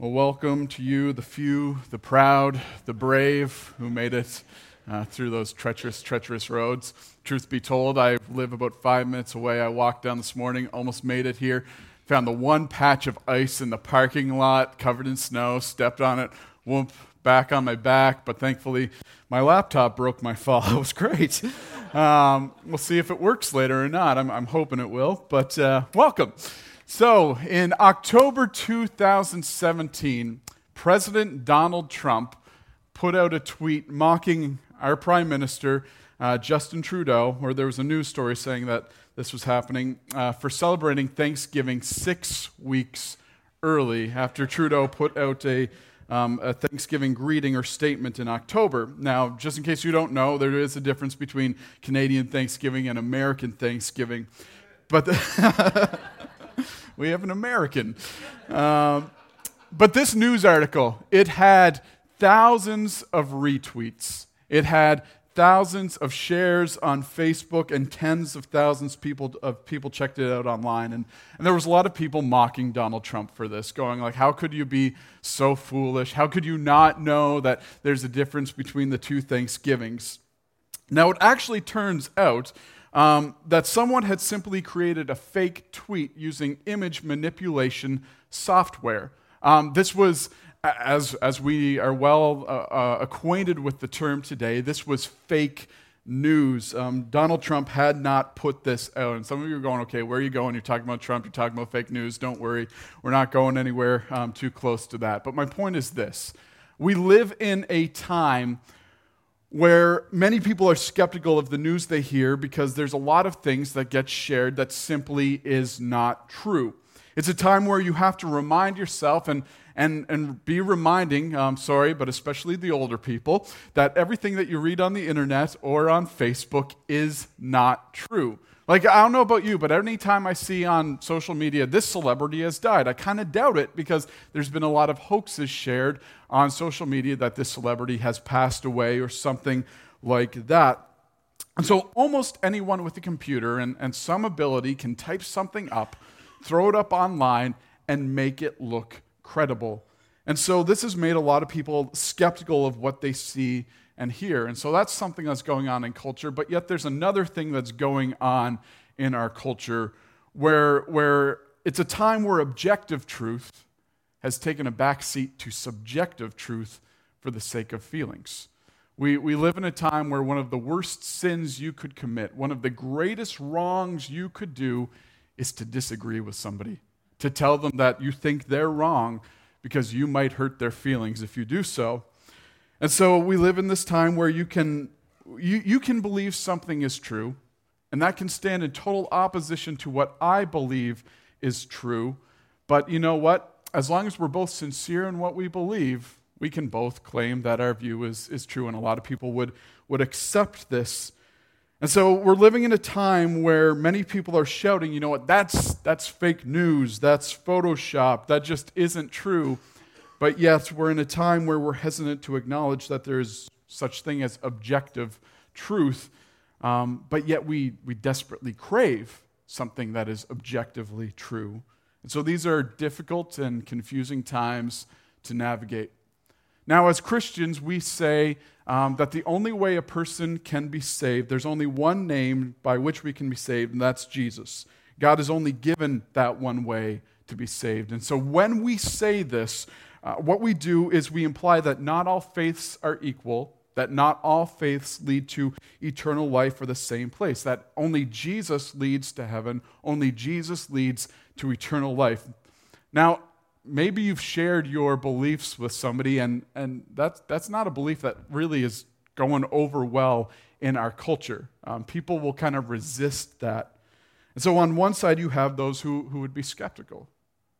Well, welcome to you, the few, the proud, the brave who made it uh, through those treacherous, treacherous roads. Truth be told, I live about five minutes away. I walked down this morning, almost made it here. Found the one patch of ice in the parking lot, covered in snow, stepped on it, whoop, back on my back, but thankfully my laptop broke my fall. It was great. Um, we'll see if it works later or not. I'm, I'm hoping it will, but uh, welcome. So, in October 2017, President Donald Trump put out a tweet mocking our Prime Minister, uh, Justin Trudeau, where there was a news story saying that this was happening, uh, for celebrating Thanksgiving six weeks early after Trudeau put out a, um, a Thanksgiving greeting or statement in October. Now, just in case you don't know, there is a difference between Canadian Thanksgiving and American Thanksgiving. But the we have an American. Um, but this news article, it had thousands of retweets. It had thousands of shares on Facebook and tens of thousands of people, of people checked it out online. And, and there was a lot of people mocking Donald Trump for this, going like, how could you be so foolish? How could you not know that there's a difference between the two Thanksgivings? Now, it actually turns out um, that someone had simply created a fake tweet using image manipulation software. Um, this was, as, as we are well uh, uh, acquainted with the term today, this was fake news. Um, Donald Trump had not put this out. And some of you are going, okay, where are you going? You're talking about Trump, you're talking about fake news. Don't worry, we're not going anywhere um, too close to that. But my point is this we live in a time where many people are skeptical of the news they hear because there's a lot of things that get shared that simply is not true. It's a time where you have to remind yourself and, and, and be reminding, um, sorry, but especially the older people, that everything that you read on the internet or on Facebook is not true. Like, I don't know about you, but anytime I see on social media, this celebrity has died, I kind of doubt it because there's been a lot of hoaxes shared on social media that this celebrity has passed away or something like that. And so, almost anyone with a computer and, and some ability can type something up, throw it up online, and make it look credible. And so, this has made a lot of people skeptical of what they see and hear. And so that's something that's going on in culture, but yet there's another thing that's going on in our culture where, where it's a time where objective truth has taken a backseat to subjective truth for the sake of feelings. We, we live in a time where one of the worst sins you could commit, one of the greatest wrongs you could do, is to disagree with somebody, to tell them that you think they're wrong because you might hurt their feelings if you do so. And so we live in this time where you can, you, you can believe something is true, and that can stand in total opposition to what I believe is true. But you know what? As long as we're both sincere in what we believe, we can both claim that our view is, is true, and a lot of people would, would accept this. And so we're living in a time where many people are shouting, you know what, that's, that's fake news, that's Photoshop, that just isn't true. But yet, we're in a time where we're hesitant to acknowledge that there's such thing as objective truth, um, but yet we, we desperately crave something that is objectively true. And so these are difficult and confusing times to navigate. Now, as Christians, we say um, that the only way a person can be saved, there's only one name by which we can be saved, and that's Jesus. God has only given that one way to be saved. And so when we say this, uh, what we do is we imply that not all faiths are equal, that not all faiths lead to eternal life or the same place, that only Jesus leads to heaven, only Jesus leads to eternal life. Now, maybe you've shared your beliefs with somebody, and, and that's, that's not a belief that really is going over well in our culture. Um, people will kind of resist that. And so, on one side, you have those who, who would be skeptical.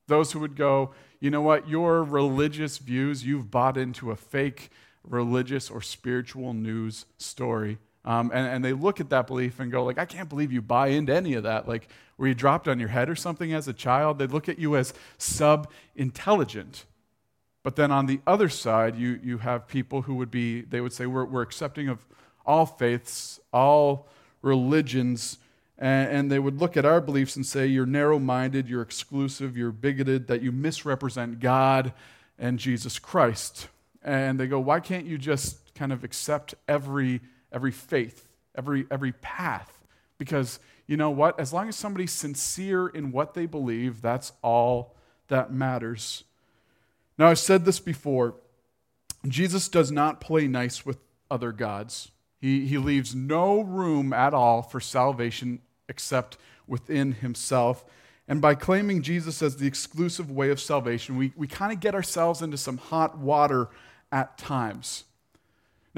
Those who would go, you know what, your religious views, you've bought into a fake religious or spiritual news story. Um, and, and they look at that belief and go, like, I can't believe you buy into any of that. Like, were you dropped on your head or something as a child? They look at you as sub intelligent. But then on the other side, you, you have people who would be, they would say, we're, we're accepting of all faiths, all religions, and, and they would look at our beliefs and say, You're narrow minded, you're exclusive, you're bigoted, that you misrepresent God, and Jesus Christ. And they go, why can't you just kind of accept every, every faith, every, every path? Because you know what? As long as somebody's sincere in what they believe, that's all that matters. Now, I've said this before Jesus does not play nice with other gods. He, he leaves no room at all for salvation except within himself. And by claiming Jesus as the exclusive way of salvation, we, we kind of get ourselves into some hot water at times.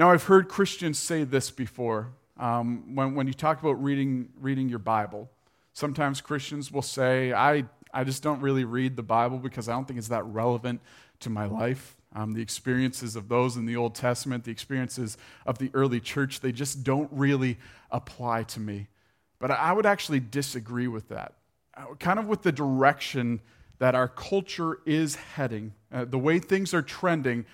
Now, I've heard Christians say this before um, when, when you talk about reading, reading your Bible. Sometimes Christians will say, I, I just don't really read the Bible because I don't think it's that relevant to my life. Um, the experiences of those in the Old Testament, the experiences of the early church, they just don't really apply to me. But I would actually disagree with that. Uh, kind of with the direction that our culture is heading, uh, the way things are trending.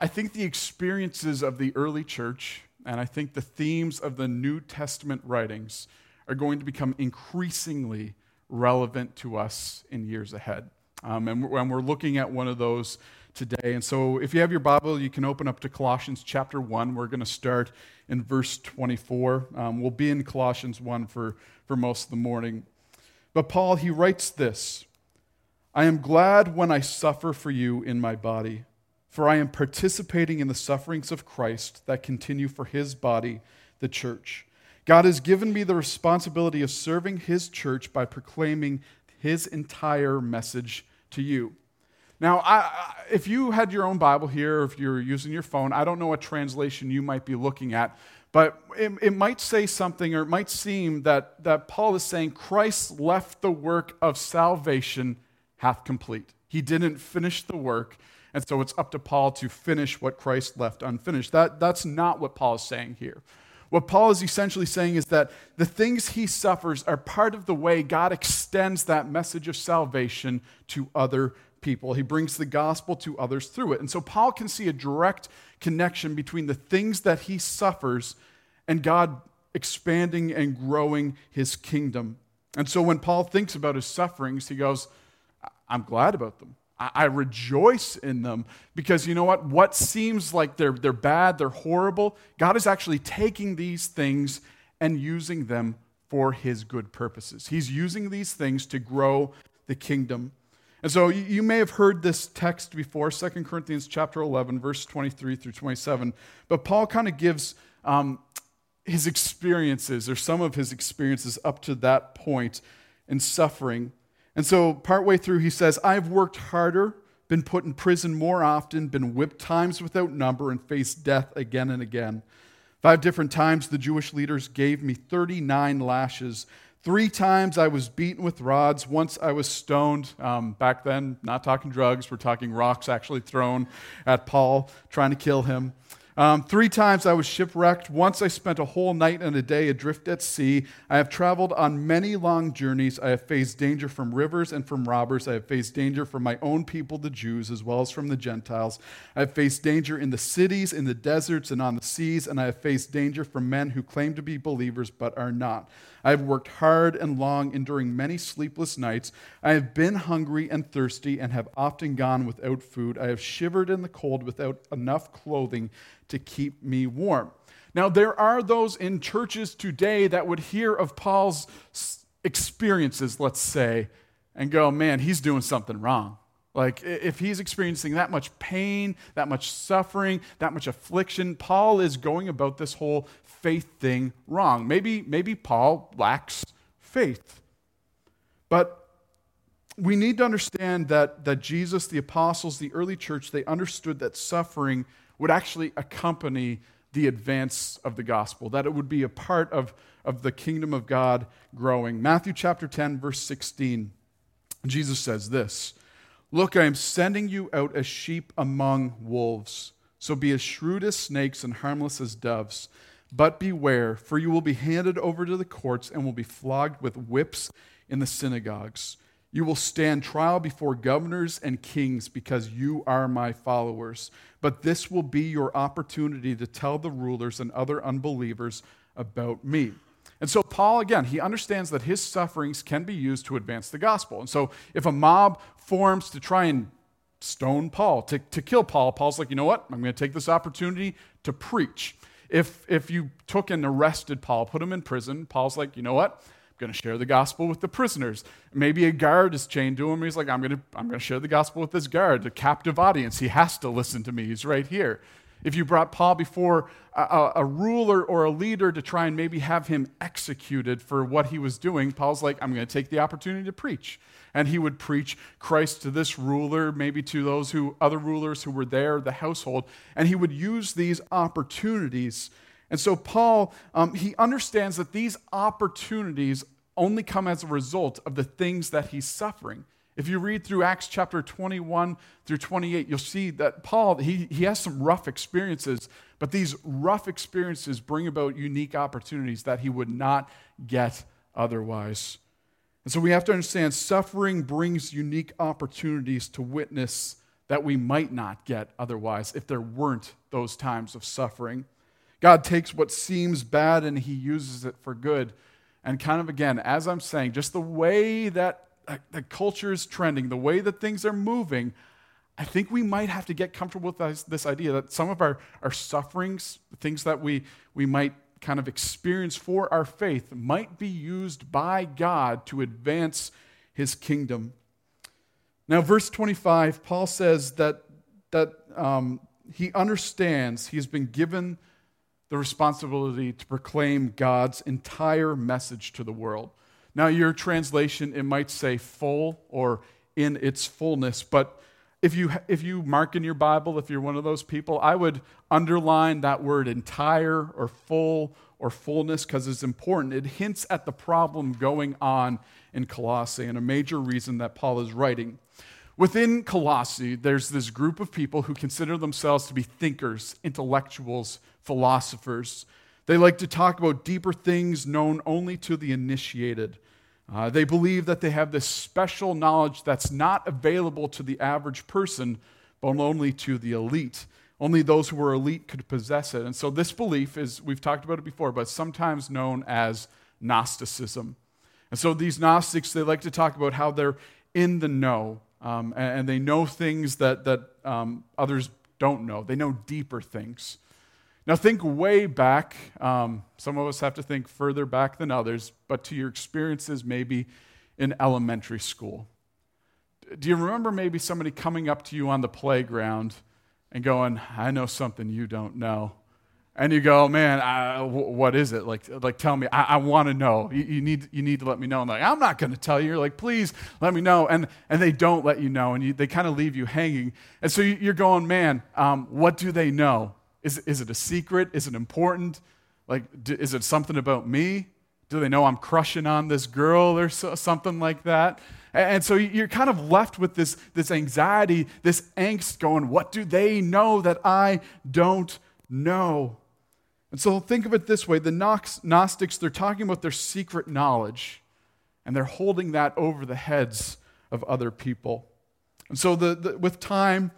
I think the experiences of the early church and I think the themes of the New Testament writings are going to become increasingly relevant to us in years ahead. Um, and, we're, we're looking at one of those today. And so if you have your Bible, you can open up to Colossians chapter 1. We're going to start in verse 24. Um, we'll be in Colossians 1 for, for most of the morning. But Paul, he writes this I am glad when I suffer for you in my body, for I am participating in the sufferings of Christ that continue for his body, the church. God has given me the responsibility of serving his church by proclaiming his entire message to you. Now, I, if you had your own Bible here, if you're using your phone, I don't know what translation you might be looking at, but it, it might say something, or it might seem that, that Paul is saying Christ left the work of salvation half complete. He didn't finish the work, and so it's up to Paul to finish what Christ left unfinished. That, that's not what Paul is saying here. What Paul is essentially saying is that the things he suffers are part of the way God extends that message of salvation to other people. He brings the gospel to others through it. And so Paul can see a direct connection between the things that he suffers and God expanding and growing his kingdom. And so when Paul thinks about his sufferings, he goes, I'm glad about them. I rejoice in them because you know what? What seems like they're, they're bad, they're horrible, God is actually taking these things and using them for his good purposes. He's using these things to grow the kingdom. And so you may have heard this text before, 2 Corinthians chapter 11, verse 23 through 27. But Paul kind of gives um, his experiences, or some of his experiences up to that point in suffering. And so partway through, he says, I've worked harder, been put in prison more often, been whipped times without number, and faced death again and again. Five different times, the Jewish leaders gave me 39 lashes. Three times I was beaten with rods. Once I was stoned. Um, back then, not talking drugs, we're talking rocks actually thrown at Paul, trying to kill him. Um, three times I was shipwrecked. Once I spent a whole night and a day adrift at sea. I have traveled on many long journeys. I have faced danger from rivers and from robbers. I have faced danger from my own people, the Jews, as well as from the Gentiles. I have faced danger in the cities, in the deserts, and on the seas. And I have faced danger from men who claim to be believers but are not. I have worked hard and long, enduring many sleepless nights. I have been hungry and thirsty and have often gone without food. I have shivered in the cold without enough clothing to keep me warm. Now, there are those in churches today that would hear of Paul's experiences, let's say, and go, man, he's doing something wrong. Like, if he's experiencing that much pain, that much suffering, that much affliction, Paul is going about this whole faith thing wrong. Maybe, maybe Paul lacks faith. But we need to understand that, that Jesus, the apostles, the early church, they understood that suffering would actually accompany the advance of the gospel, that it would be a part of, of the kingdom of God growing. Matthew chapter 10, verse 16, Jesus says this Look, I am sending you out as sheep among wolves. So be as shrewd as snakes and harmless as doves. But beware, for you will be handed over to the courts and will be flogged with whips in the synagogues. You will stand trial before governors and kings because you are my followers. But this will be your opportunity to tell the rulers and other unbelievers about me. And so, Paul, again, he understands that his sufferings can be used to advance the gospel. And so, if a mob forms to try and stone Paul, to, to kill Paul. Paul's like, you know what? I'm going to take this opportunity to preach. If, if you took and arrested Paul, put him in prison, Paul's like, you know what? I'm going to share the gospel with the prisoners. Maybe a guard is chained to him. He's like, I'm going to, I'm going to share the gospel with this guard, a captive audience. He has to listen to me. He's right here. If you brought Paul before a, a, ruler or a leader to try and maybe have him executed for what he was doing, Paul's like, I'm going to take the opportunity to preach. And he would preach Christ to this ruler, maybe to those who, other rulers who were there, the household. And he would use these opportunities. And so Paul, um, he understands that these opportunities only come as a result of the things that he's suffering. If you read through Acts chapter 21 through 28, you'll see that Paul, he, he has some rough experiences, but these rough experiences bring about unique opportunities that he would not get otherwise. And so we have to understand suffering brings unique opportunities to witness that we might not get otherwise if there weren't those times of suffering. God takes what seems bad and he uses it for good. And kind of again, as I'm saying, just the way that the culture is trending, the way that things are moving, I think we might have to get comfortable with this, this idea that some of our, our sufferings, things that we, we might kind of experience for our faith, might be used by God to advance his kingdom. Now, verse 25, Paul says that, that um, he understands he's been given the responsibility to proclaim God's entire message to the world. Now, your translation, it might say full or in its fullness, but if you, if you mark in your Bible, if you're one of those people, I would underline that word entire or full or fullness because it's important. It hints at the problem going on in Colossae and a major reason that Paul is writing. Within Colossae, there's this group of people who consider themselves to be thinkers, intellectuals, philosophers. They like to talk about deeper things known only to the initiated. Uh, they believe that they have this special knowledge that's not available to the average person, but only to the elite. Only those who were elite could possess it. And so, this belief is, we've talked about it before, but sometimes known as Gnosticism. And so, these Gnostics, they like to talk about how they're in the know, um, and, and, they know things that, that um, others don't know. They know deeper things. Now, think way back. Um, some of us have to think further back than others, but to your experiences maybe in elementary school. Do you remember maybe somebody coming up to you on the playground and going, I know something you don't know? And you go, man, what is it? Like, like tell me. I, I want to know. You, you, need, you need to let me know. And like, I'm not going to tell you. You're like, please let me know. And, and they don't let you know, and you, they kind of leave you hanging. And so you're going, man, um, what do they know? Is, is it a secret? Is it important? Like, is it something about me? Do they know I'm crushing on this girl or so, something like that? And, and so you're kind of left with this, this anxiety, this angst going, what do they know that I don't know? And so think of it this way the Gnostics, they're talking about their secret knowledge, and they're holding that over the heads of other people. And so the, the, with time,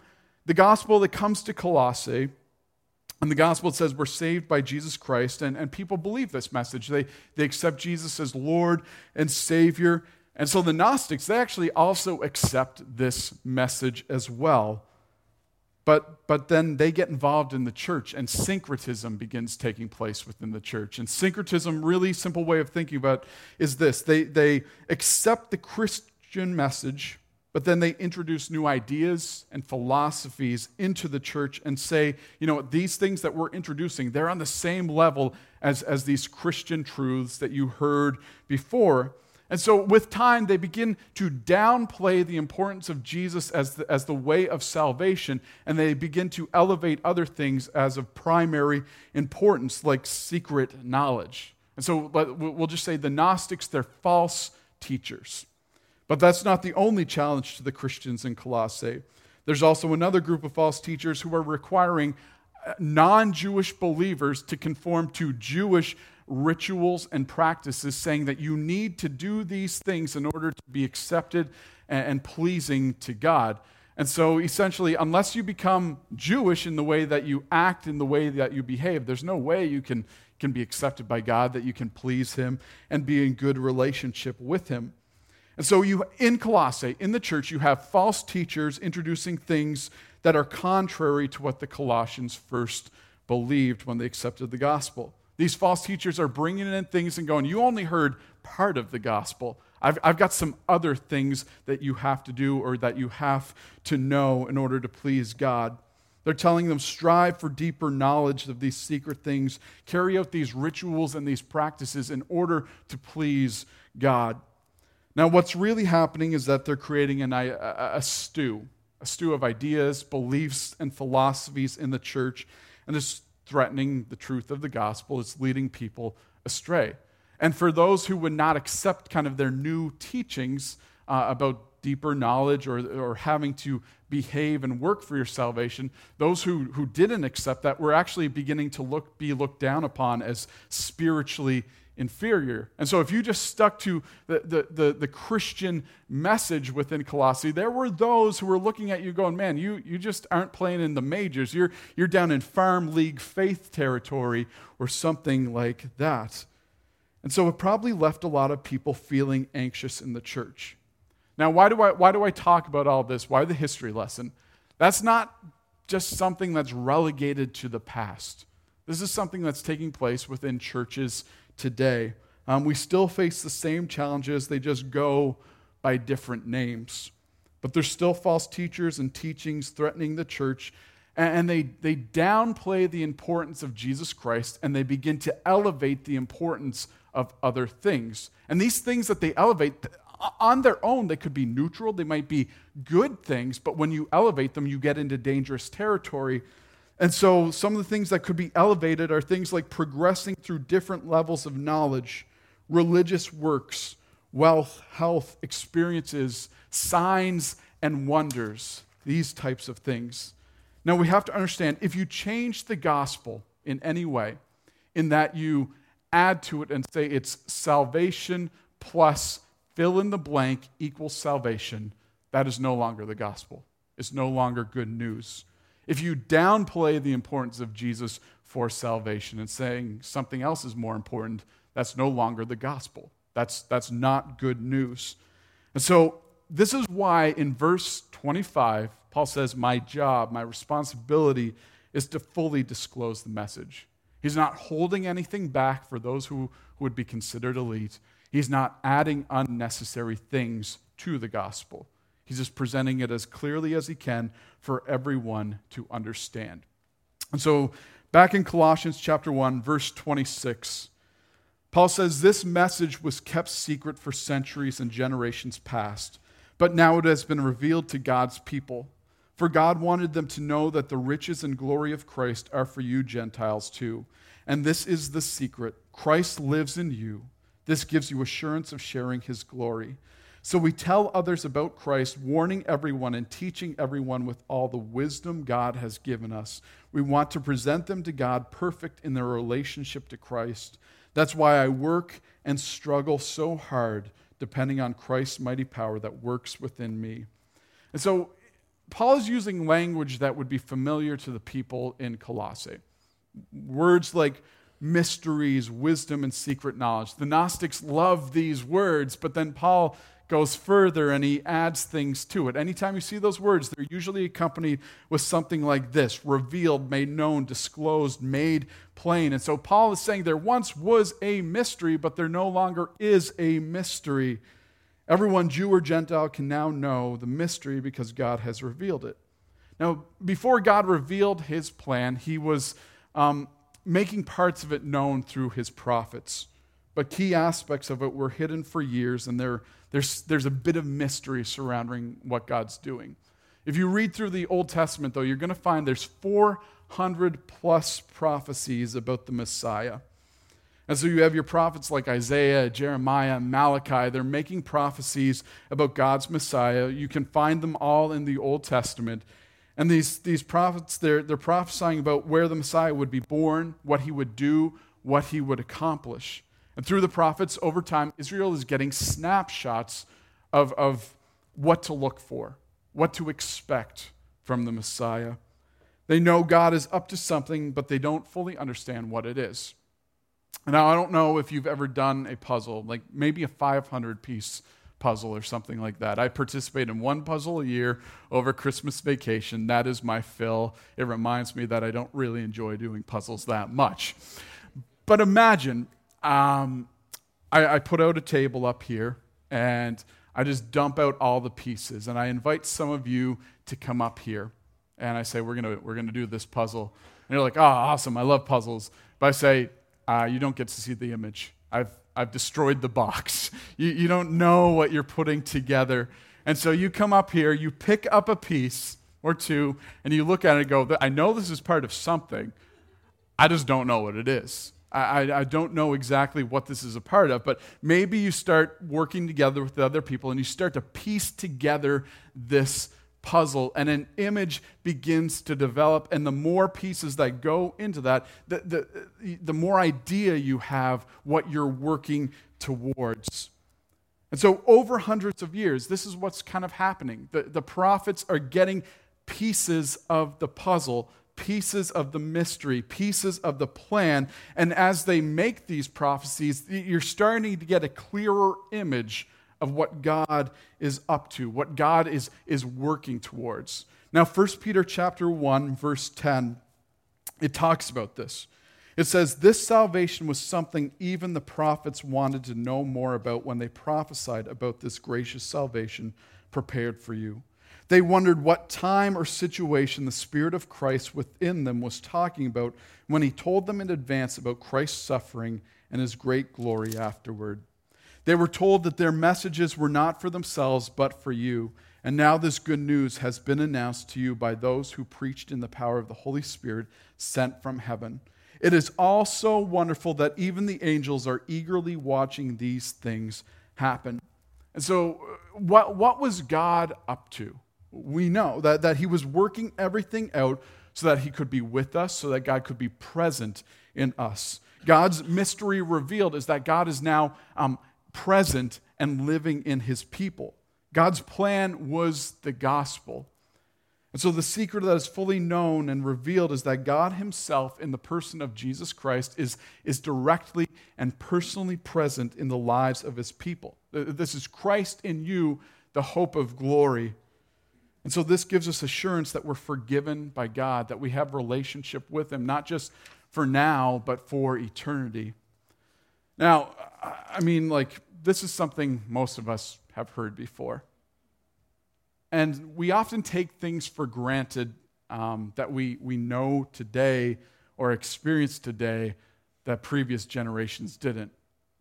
the gospel that comes to Colossae, and the gospel says we're saved by Jesus Christ, and, and people believe this message. They, they accept Jesus as Lord and Savior. And so the Gnostics, they actually also accept this message as well. But, but then they get involved in the church, and syncretism begins taking place within the church. And syncretism, really simple way of thinking about it, is this they, they accept the Christian message but then they introduce new ideas and philosophies into the church and say, you know, these things that we're introducing, they're on the same level as, as these Christian truths that you heard before. And so, with time, they begin to downplay the importance of Jesus as the, as the way of salvation, and they begin to elevate other things as of primary importance, like secret knowledge. And so, we'll just say the Gnostics, they're false teachers. But that's not the only challenge to the Christians in Colossae. There's also another group of false teachers who are requiring uh, non Jewish believers to conform to Jewish rituals and practices, saying that you need to do these things in order to be accepted and pleasing to God. And so essentially, unless you become Jewish in the way that you act, in the way that you behave, there's no way you can, can be accepted by God, that you can please Him and be in good relationship with Him. And so you in Colossae, in the church, you have false teachers introducing things that are contrary to what the Colossians first believed when they accepted the gospel. These false teachers are bringing in things and going, You only heard part of the gospel. I've, I've got some other things that you have to do or that you have to know in order to please God. They're telling them, strive for deeper knowledge of these secret things, carry out these rituals and these practices in order to please God. Now, what's really happening is that they're creating an, a, a stew, a stew of ideas, beliefs, and philosophies in the church, and it's threatening the truth of the gospel. It's leading people astray. And for those who would not accept kind of their new teachings uh, about deeper knowledge or, or having to behave and work for your salvation, those who, who didn't accept that were actually beginning to look, be looked down upon as spiritually inferior. And so if you just stuck to the, the, the, the, Christian message within Colossae, there were those who were looking at you going, man, you, you just aren't playing in the majors. You're, you're down in farm league faith territory or something like that. And so it probably left a lot of people feeling anxious in the church. Now, why do I, why do I talk about all this? Why the history lesson? That's not just something that's relegated to the past. This is something that's taking place within churches today. Um, we still face the same challenges, they just go by different names. But there's still false teachers and teachings threatening the church, and they, they downplay the importance of Jesus Christ and they begin to elevate the importance of other things. And these things that they elevate, on their own, they could be neutral, they might be good things, but when you elevate them, you get into dangerous territory. And so, some of the things that could be elevated are things like progressing through different levels of knowledge, religious works, wealth, health, experiences, signs, and wonders, these types of things. Now, we have to understand if you change the gospel in any way, in that you add to it and say it's salvation plus fill in the blank equals salvation, that is no longer the gospel. It's no longer good news. If you downplay the importance of Jesus for salvation and saying something else is more important, that's no longer the gospel. That's, that's not good news. And so, this is why in verse 25, Paul says, My job, my responsibility is to fully disclose the message. He's not holding anything back for those who, who would be considered elite. He's not adding unnecessary things to the gospel. He's just presenting it as clearly as he can for everyone to understand. And so, back in Colossians chapter 1, verse 26, Paul says, This message was kept secret for centuries and generations past, but now it has been revealed to God's people. For God wanted them to know that the riches and glory of Christ are for you Gentiles too. And this is the secret Christ lives in you this gives you assurance of sharing his glory. So we tell others about Christ, warning everyone and teaching everyone with all the wisdom God has given us. We want to present them to God perfect in their relationship to Christ. That's why I work and struggle so hard, depending on Christ's mighty power that works within me. And so Paul is using language that would be familiar to the people in Colossae. Words like mysteries, wisdom, and secret knowledge. The Gnostics love these words, but then Paul goes further and he adds things to it. Anytime you see those words, they're usually accompanied with something like this revealed, made known, disclosed, made plain. And so Paul is saying there once was a mystery, but there no longer is a mystery. Everyone, Jew or Gentile, can now know the mystery because God has revealed it. Now, before God revealed his plan, he was um, making parts of it known through his prophets. But key aspects of it were hidden for years, and there, there's, there's a bit of mystery surrounding what God's doing. If you read through the Old Testament, though, you're going to find there's 400 plus prophecies about the Messiah. And so you have your prophets like Isaiah, Jeremiah, Malachi. They're making prophecies about God's Messiah. You can find them all in the Old Testament. And these, these prophets, they're, they're prophesying about where the Messiah would be born, what he would do, what he would accomplish. And through the prophets, over time, Israel is getting snapshots of, of what to look for, what to expect from the Messiah. They know God is up to something, but they don't fully understand what it is. Now, I don't know if you've ever done a puzzle, like maybe a 500 piece puzzle or something like that. I participate in one puzzle a year over Christmas vacation. That is my fill. It reminds me that I don't really enjoy doing puzzles that much. But imagine um, I, I put out a table up here and I just dump out all the pieces and I invite some of you to come up here and I say, We're going we're gonna do this puzzle. And you're like, Oh, awesome. I love puzzles. But I say, uh, You don't get to see the image. I've, I've destroyed the box. You, you don't know what you're putting together. And so you come up here, you pick up a piece or two, and you look at it and go, I know this is part of something. I just don't know what it is. I, I, don't know exactly what this is a part of, but maybe you start working together with the other people and you start to piece together this puzzle and an image begins to develop. And the more pieces that go into that, the, the, the more idea you have what you're working towards. And so, over hundreds of years, this is what's kind of happening. The, the prophets are getting pieces of the puzzle pieces of the mystery, pieces of the plan. And as they make these prophecies, you're starting to get a clearer image of what God is up to, what God is, is working towards. Now, 1 Peter chapter 1, verse 10, it talks about this. It says, This salvation was something even the prophets wanted to know more about when they prophesied about this gracious salvation prepared for you. They wondered what time or situation the Spirit of Christ within them was talking about when he told them in advance about Christ's suffering and his great glory afterward. They were told that their messages were not for themselves, but for you. And now this good news has been announced to you by those who preached in the power of the Holy Spirit sent from heaven. It is all so wonderful that even the angels are eagerly watching these things happen. And so, uh, what, what was God up to? We know that, that he was working everything out so that he could be with us, so that God could be present in us. God's mystery revealed is that God is now um, present and living in his people. God's plan was the gospel. And so, the secret that is fully known and revealed is that God Himself, in the person of Jesus Christ, is, is directly and personally present in the lives of His people. This is Christ in you, the hope of glory and so this gives us assurance that we're forgiven by God, that we have relationship with him not just for now, but for eternity. Now, I mean like this is something most of us have heard before. And we often take things for granted um, that we, we know today or experience today that previous generations didn't.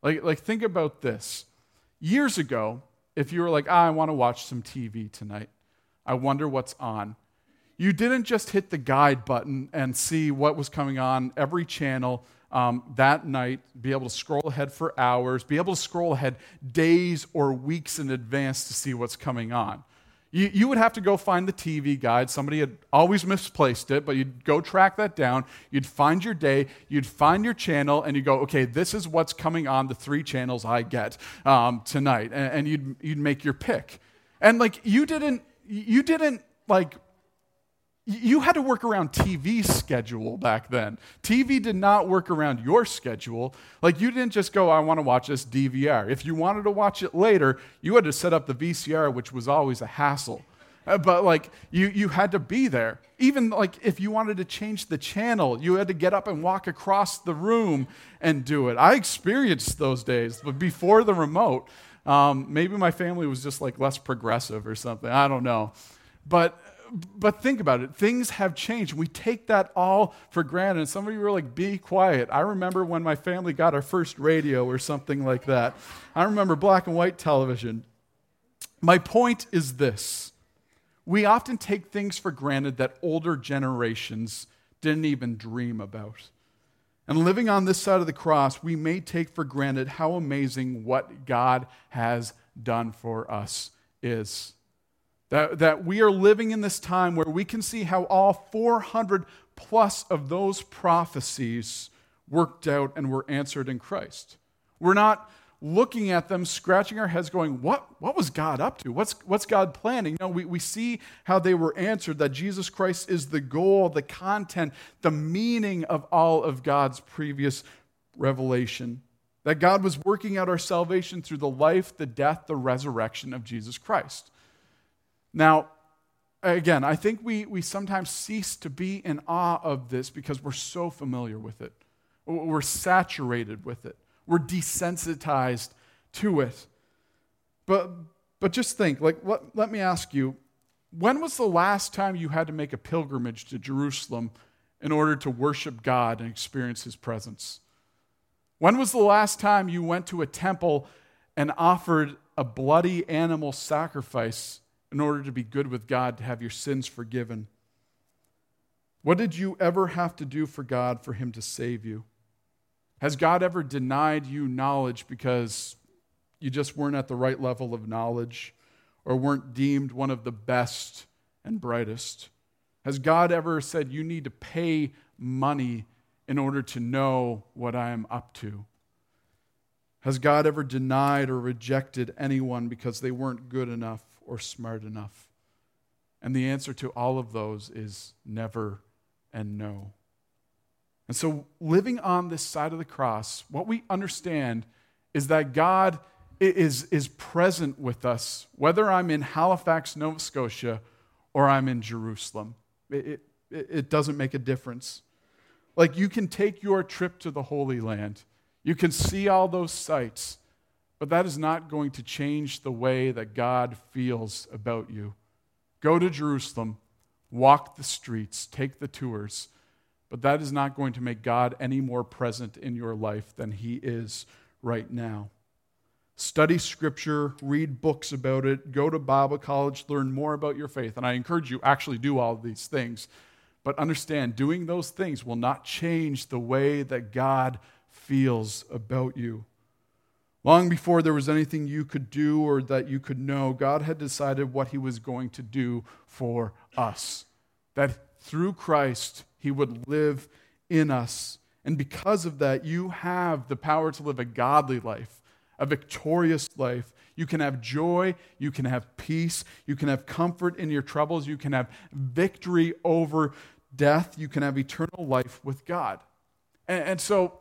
Like, like, think about this. Years ago, if you were like, ah, I want to watch some TV tonight, I wonder what's on. You didn't just hit the guide button and see what was coming on every channel um, that night, be able to scroll ahead for hours, be able to scroll ahead days or weeks in advance to see what's coming on. You, you would have to go find the TV guide. Somebody had always misplaced it, but you'd go track that down. You'd find your day, you'd find your channel, and you go, okay, this is what's coming on the three channels I get um, tonight. And, and you'd, you'd make your pick. And like, you didn't you didn't like you had to work around TV's schedule back then. TV did not work around your schedule. Like, you didn't just go, I want to watch this DVR. If you wanted to watch it later, you had to set up the VCR, which was always a hassle. Uh, but, like, you, you had to be there. Even, like, if you wanted to change the channel, you had to get up and walk across the room and do it. I experienced those days, but before the remote. Um, maybe my family was just like less progressive or something. I don't know. But but think about it. Things have changed. We take that all for granted. And some of you were like, be quiet. I remember when my family got our first radio or something like that. I remember black and white television. My point is this we often take things for granted that older generations didn't even dream about. And living on this side of the cross, we may take for granted how amazing what God has done for us is. That, that we are living in this time where we can see how all 400 plus of those prophecies worked out and were answered in Christ. We're not looking at them, scratching our heads, going, What, what was God up to? What's, what's God planning? No, we, we see how they were answered that Jesus Christ is the goal, the content, the meaning of all of God's previous revelation. that God was working out our salvation through the life, the death, the resurrection of Jesus Christ. Now, again, I think we, we sometimes cease to be in awe of this because we're so familiar with it. We're saturated with it. We're desensitized to it. But, but just think, like, let, let me ask you, when was the last time you had to make a pilgrimage to Jerusalem in order to worship God and experience His presence? When was the last time you went to a temple and offered a bloody animal sacrifice in order to be good with God, to have your sins forgiven? What did you ever have to do for God for Him to save you? Has God ever denied you knowledge because you just weren't at the right level of knowledge or weren't deemed one of the best and brightest? Has God ever said you need to pay money in order to know what I am up to? Has God ever denied or rejected anyone because they weren't good enough or smart enough? And the answer to all of those is never and no. And so, living on this side of the cross, what we understand is that God is, is present with us, whether I'm in Halifax, Nova Scotia, or I'm in Jerusalem. It, it, it doesn't make a difference. Like, you can take your trip to the Holy Land, you can see all those sights, but that is not going to change the way that God feels about you. Go to Jerusalem, walk the streets, take the tours but that is not going to make God any more present in your life than He is right now. Study Scripture, read books about it, go to Bible college, learn more about your faith. And I encourage you, actually do all these things. But understand, doing those things will not change the way that God feels about you. Long before there was anything you could do or that you could know, God had decided what He was going to do for us. That through Christ, he would live in us. And because of that, you have the power to live a godly life, a victorious life. You can have joy, you can have peace, you can have comfort in your troubles, you can have victory over death, you can have eternal life with God. And, and so,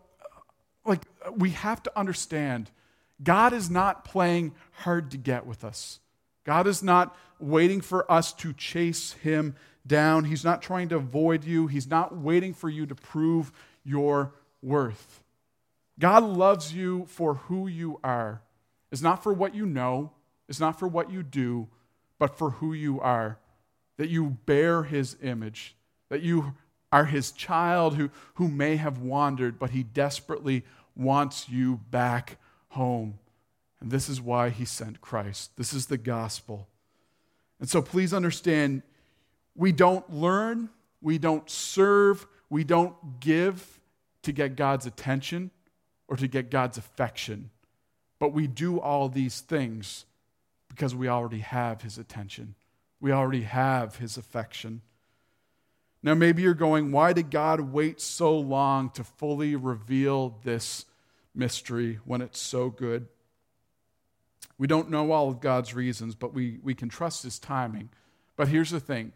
like, we have to understand God is not playing hard to get with us. God is not waiting for us to chase him down. He's not trying to avoid you, He's not waiting for you to prove your worth. God loves you for who you are. It's not for what you know, it's not for what you do, but for who you are. That you bear His image, that you are His child who, who may have wandered, but He desperately wants you back home. And this is why He sent Christ. This is the gospel. And so please understand we don't learn, we don't serve, we don't give to get God's attention or to get God's affection. But we do all these things because we already have His attention. We already have His affection. Now, maybe you're going, why did God wait so long to fully reveal this mystery when it's so good? We don't know all of God's reasons, but we, we can trust His timing. But here's the thing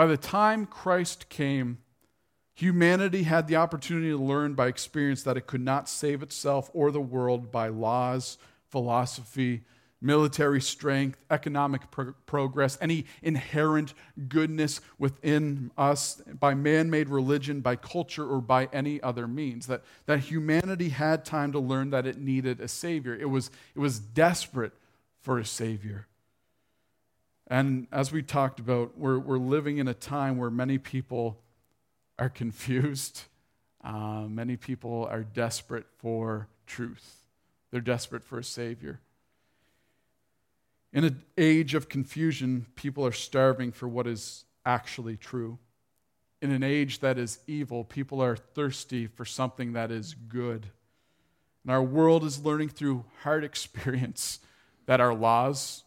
by the time Christ came, humanity had the opportunity to learn by experience that it could not save itself or the world by laws, philosophy, military strength, economic pro- progress, any inherent goodness within us by man made religion, by culture, or by any other means. That, that humanity had time to learn that it needed a Savior. It was, it was desperate for a Savior. And as we talked about, we're, we're living in a time where many people are confused. Uh, many people are desperate for truth, they're desperate for a Savior. In an age of confusion, people are starving for what is actually true. In an age that is evil, people are thirsty for something that is good. And our world is learning through hard experience that our laws,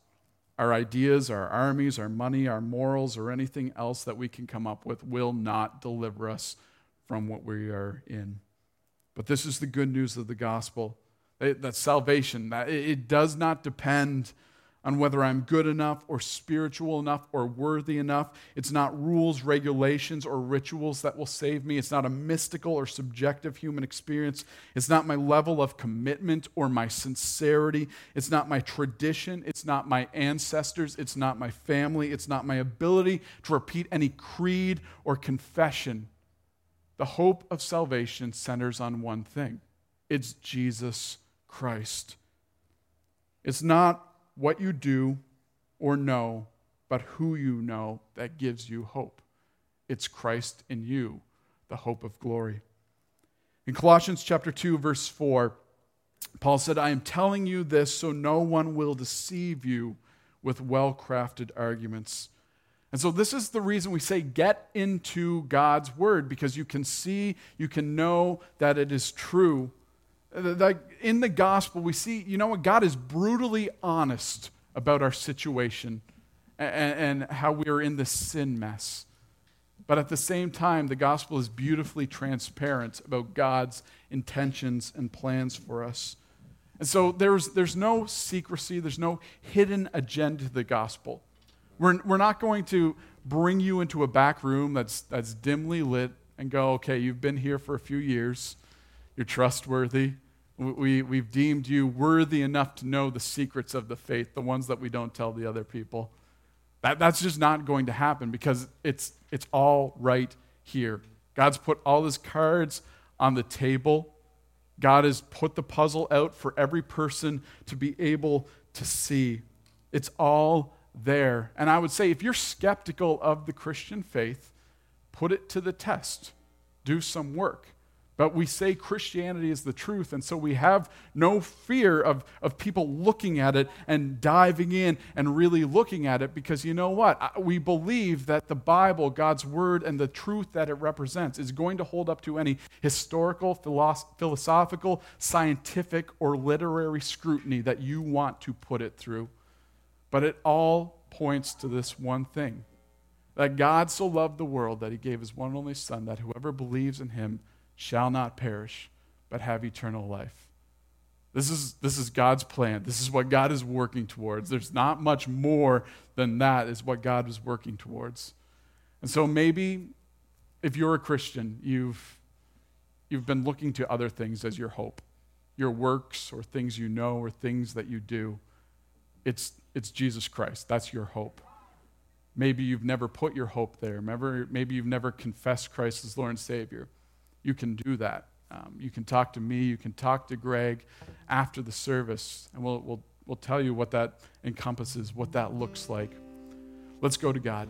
our ideas, our armies, our money, our morals, or anything else that we can come up with will not deliver us from what we are in. But this is the good news of the gospel that salvation, that it does not depend on whether I'm good enough or spiritual enough or worthy enough. It's not rules, regulations, or rituals that will save me. It's not a mystical or subjective human experience. It's not my level of commitment or my sincerity. It's not my tradition. It's not my ancestors. It's not my family. It's not my ability to repeat any creed or confession. The hope of salvation centers on one thing it's Jesus Christ. It's not what you do or know, but who you know that gives you hope. It's Christ in you, the hope of glory. In Colossians chapter 2 verse 4, Paul said, "I am telling you this so no one will deceive you with well-crafted arguments." And so this is the reason we say get into God's word because you can see, you can know that it is true Uh, like in the gospel, we see, you know what? God is brutally honest about our situation and, and how we are in this sin mess. But at the same time, the gospel is beautifully transparent about God's intentions and plans for us. And so there's, there's no secrecy, there's no hidden agenda to the gospel. We're, we're not going to bring you into a back room that's, that's dimly lit and go, okay, you've been here for a few years, you're trustworthy, we, we've deemed you worthy enough to know the secrets of the faith, the ones that we don't tell the other people. That, that's just not going to happen because it's, it's all right here. God's put all his cards on the table. God has put the puzzle out for every person to be able to see. It's all there. And I would say if you're skeptical of the Christian faith, put it to the test. Do some work. But we say Christianity is the truth, and so we have no fear of, of people looking at it and diving in and really looking at it because you know what? We believe that the Bible, God's Word, and the truth that it represents is going to hold up to any historical, philosophical, scientific, or literary scrutiny that you want to put it through. But it all points to this one thing that God so loved the world that he gave his one and only Son, that whoever believes in him shall not perish, but have eternal life. This is, this is God's plan. This is what God is working towards. There's not much more than that, is what God is working towards. And so maybe if you're a Christian, you've, you've been looking to other things as your hope your works or things you know or things that you do. It's, it's Jesus Christ. That's your hope. Maybe you've never put your hope there. Maybe, maybe you've never confessed Christ as Lord and Savior you can do that. Um, you can talk to me, you can talk to Greg after the service, and we'll, we'll, we'll tell you what that encompasses, what that looks like. Let's go to God.